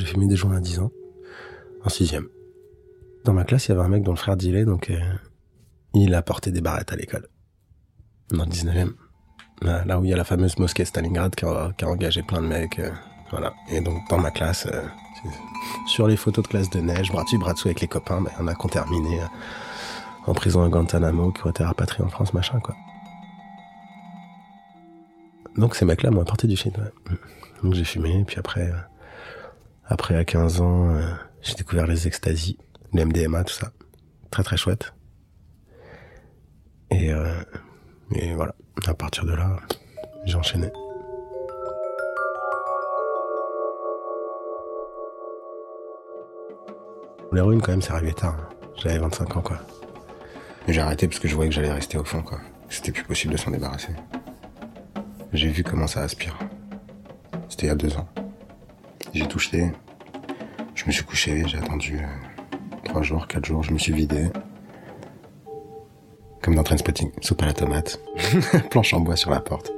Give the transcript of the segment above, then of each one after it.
J'ai fumé des joints à 10 ans, en sixième. Dans ma classe, il y avait un mec dont le frère dealait, donc euh, il a porté des barrettes à l'école. Dans le 19e. Là où il y a la fameuse mosquée Stalingrad qui a, engagé plein de mecs. Euh, voilà. Et donc dans ma classe, euh, sur les photos de classe de neige, bras dessus, bras dessous avec les copains, ben, on a qu'on terminé en prison à Guantanamo, qui ont été rapatriés en France, machin, quoi. Donc ces mecs-là m'ont apporté du shit, ouais. Donc j'ai fumé, puis après, après à 15 ans, j'ai découvert les extasies le MDMA, tout ça. Très très chouette. Et, euh, et voilà, à partir de là, j'ai enchaîné. L'héroïne, quand même, c'est arrivé tard. J'avais 25 ans, quoi. Mais j'ai arrêté parce que je voyais que j'allais rester au fond, quoi. C'était plus possible de s'en débarrasser. J'ai vu comment ça aspire. C'était il y a deux ans. J'ai touché. Je me suis couché, j'ai attendu. Euh, Trois jours, quatre jours, je me suis vidé. Comme dans Trainspotting, soupe à la tomate, planche en bois sur la porte.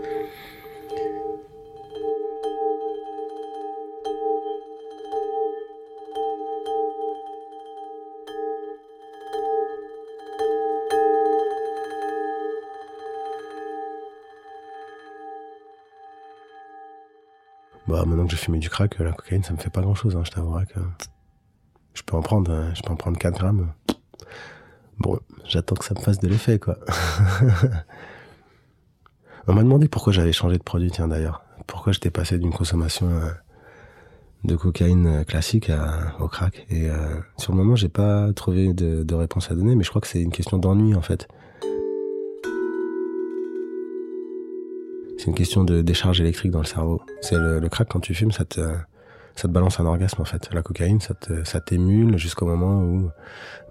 Bah, maintenant que j'ai fumé du crack, la cocaïne, ça me fait pas grand chose, hein, je t'avouerai que je peux en prendre, euh, je peux en prendre 4 grammes. Bon, j'attends que ça me fasse de l'effet, quoi. On m'a demandé pourquoi j'avais changé de produit, tiens d'ailleurs. Pourquoi j'étais passé d'une consommation euh, de cocaïne euh, classique au crack. Et sur le moment, j'ai pas trouvé de, réponse à donner, mais je crois que c'est une question d'ennui en fait. C'est une question de décharge électrique dans le cerveau. C'est le, crack quand tu fumes, ça te te balance un orgasme en fait. La cocaïne, ça ça t'émule jusqu'au moment où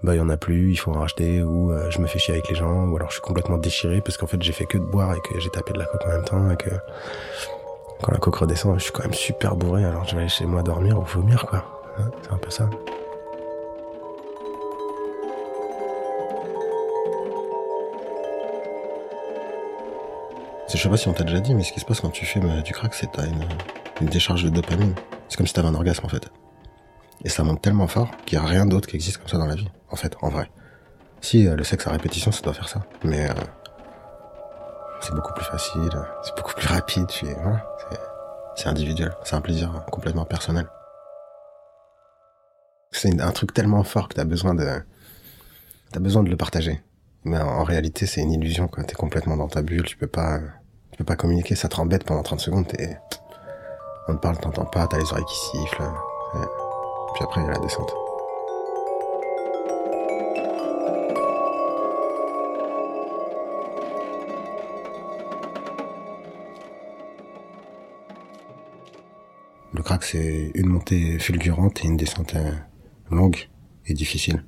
bah il y en a plus, il faut en racheter ou euh, je me fais chier avec les gens ou alors je suis complètement déchiré parce qu'en fait j'ai fait que de boire et que j'ai tapé de la coke en même temps et que quand la coque redescend, je suis quand même super bourré alors je vais aller chez moi dormir ou vomir quoi. Hein, c'est un peu ça. Je sais pas si on t'a déjà dit, mais ce qui se passe quand tu fumes du crack, c'est que t'as une, une décharge de dopamine. C'est comme si t'avais un orgasme en fait. Et ça monte tellement fort qu'il n'y a rien d'autre qui existe comme ça dans la vie, en fait, en vrai. Si euh, le sexe à répétition, ça doit faire ça. Mais euh, c'est beaucoup plus facile, c'est beaucoup plus rapide, c'est individuel, c'est un plaisir complètement personnel. C'est un truc tellement fort que t'as besoin de t'as besoin de le partager. Mais en, réalité, c'est une illusion quand t'es complètement dans ta bulle, tu peux pas tu peux pas communiquer, ça te rembête pendant 30 secondes, t'es on te parle, t'entends pas, t'as les oreilles qui sifflent. Puis après, il y a la descente. Le crack, c'est une montée fulgurante et une descente euh, longue et difficile.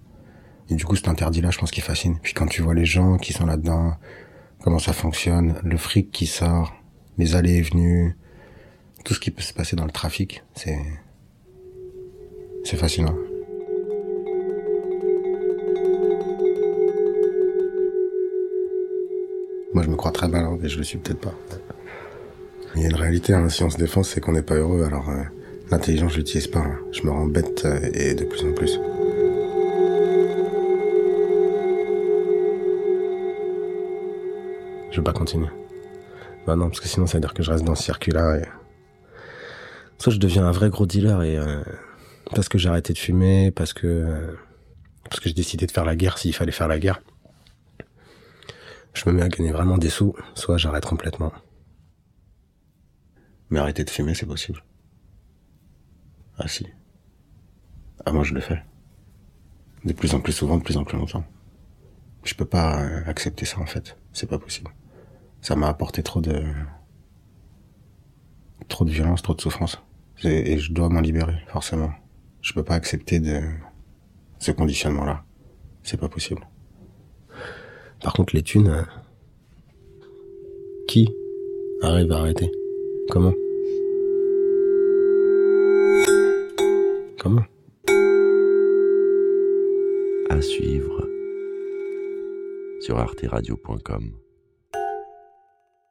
Et du coup, cet interdit-là, je pense qu'il fascine. Puis quand tu vois les gens qui sont là-dedans, comment ça fonctionne, le fric qui sort, les allées et venues, tout ce qui peut se passer dans le trafic, c'est c'est fascinant. Moi, je me crois très malin, et je le suis peut-être pas. Il y a une réalité, hein, si on se défend, c'est qu'on n'est pas heureux. Alors, euh, l'intelligence, je l'utilise pas. Hein. Je me rends bête euh, et de plus en plus. Je veux pas continuer. Bah non, parce que sinon, ça veut dire que je reste dans ce circuit-là et Soit je deviens un vrai gros dealer et euh, parce que j'ai arrêté de fumer, parce que euh, parce que j'ai décidé de faire la guerre s'il fallait faire la guerre. Je me mets à gagner vraiment des sous, soit j'arrête complètement. Mais arrêter de fumer, c'est possible. Ah si. Ah moi je le fais. De plus en plus souvent, de plus en plus longtemps. Je peux pas euh, accepter ça en fait. C'est pas possible. Ça m'a apporté trop de trop de violence, trop de souffrance. Et je dois m'en libérer, forcément. Je peux pas accepter de ce conditionnement-là. C'est pas possible. Par contre, les thunes, euh, qui arrive à arrêter? Comment? Comment? À suivre sur arteradio.com.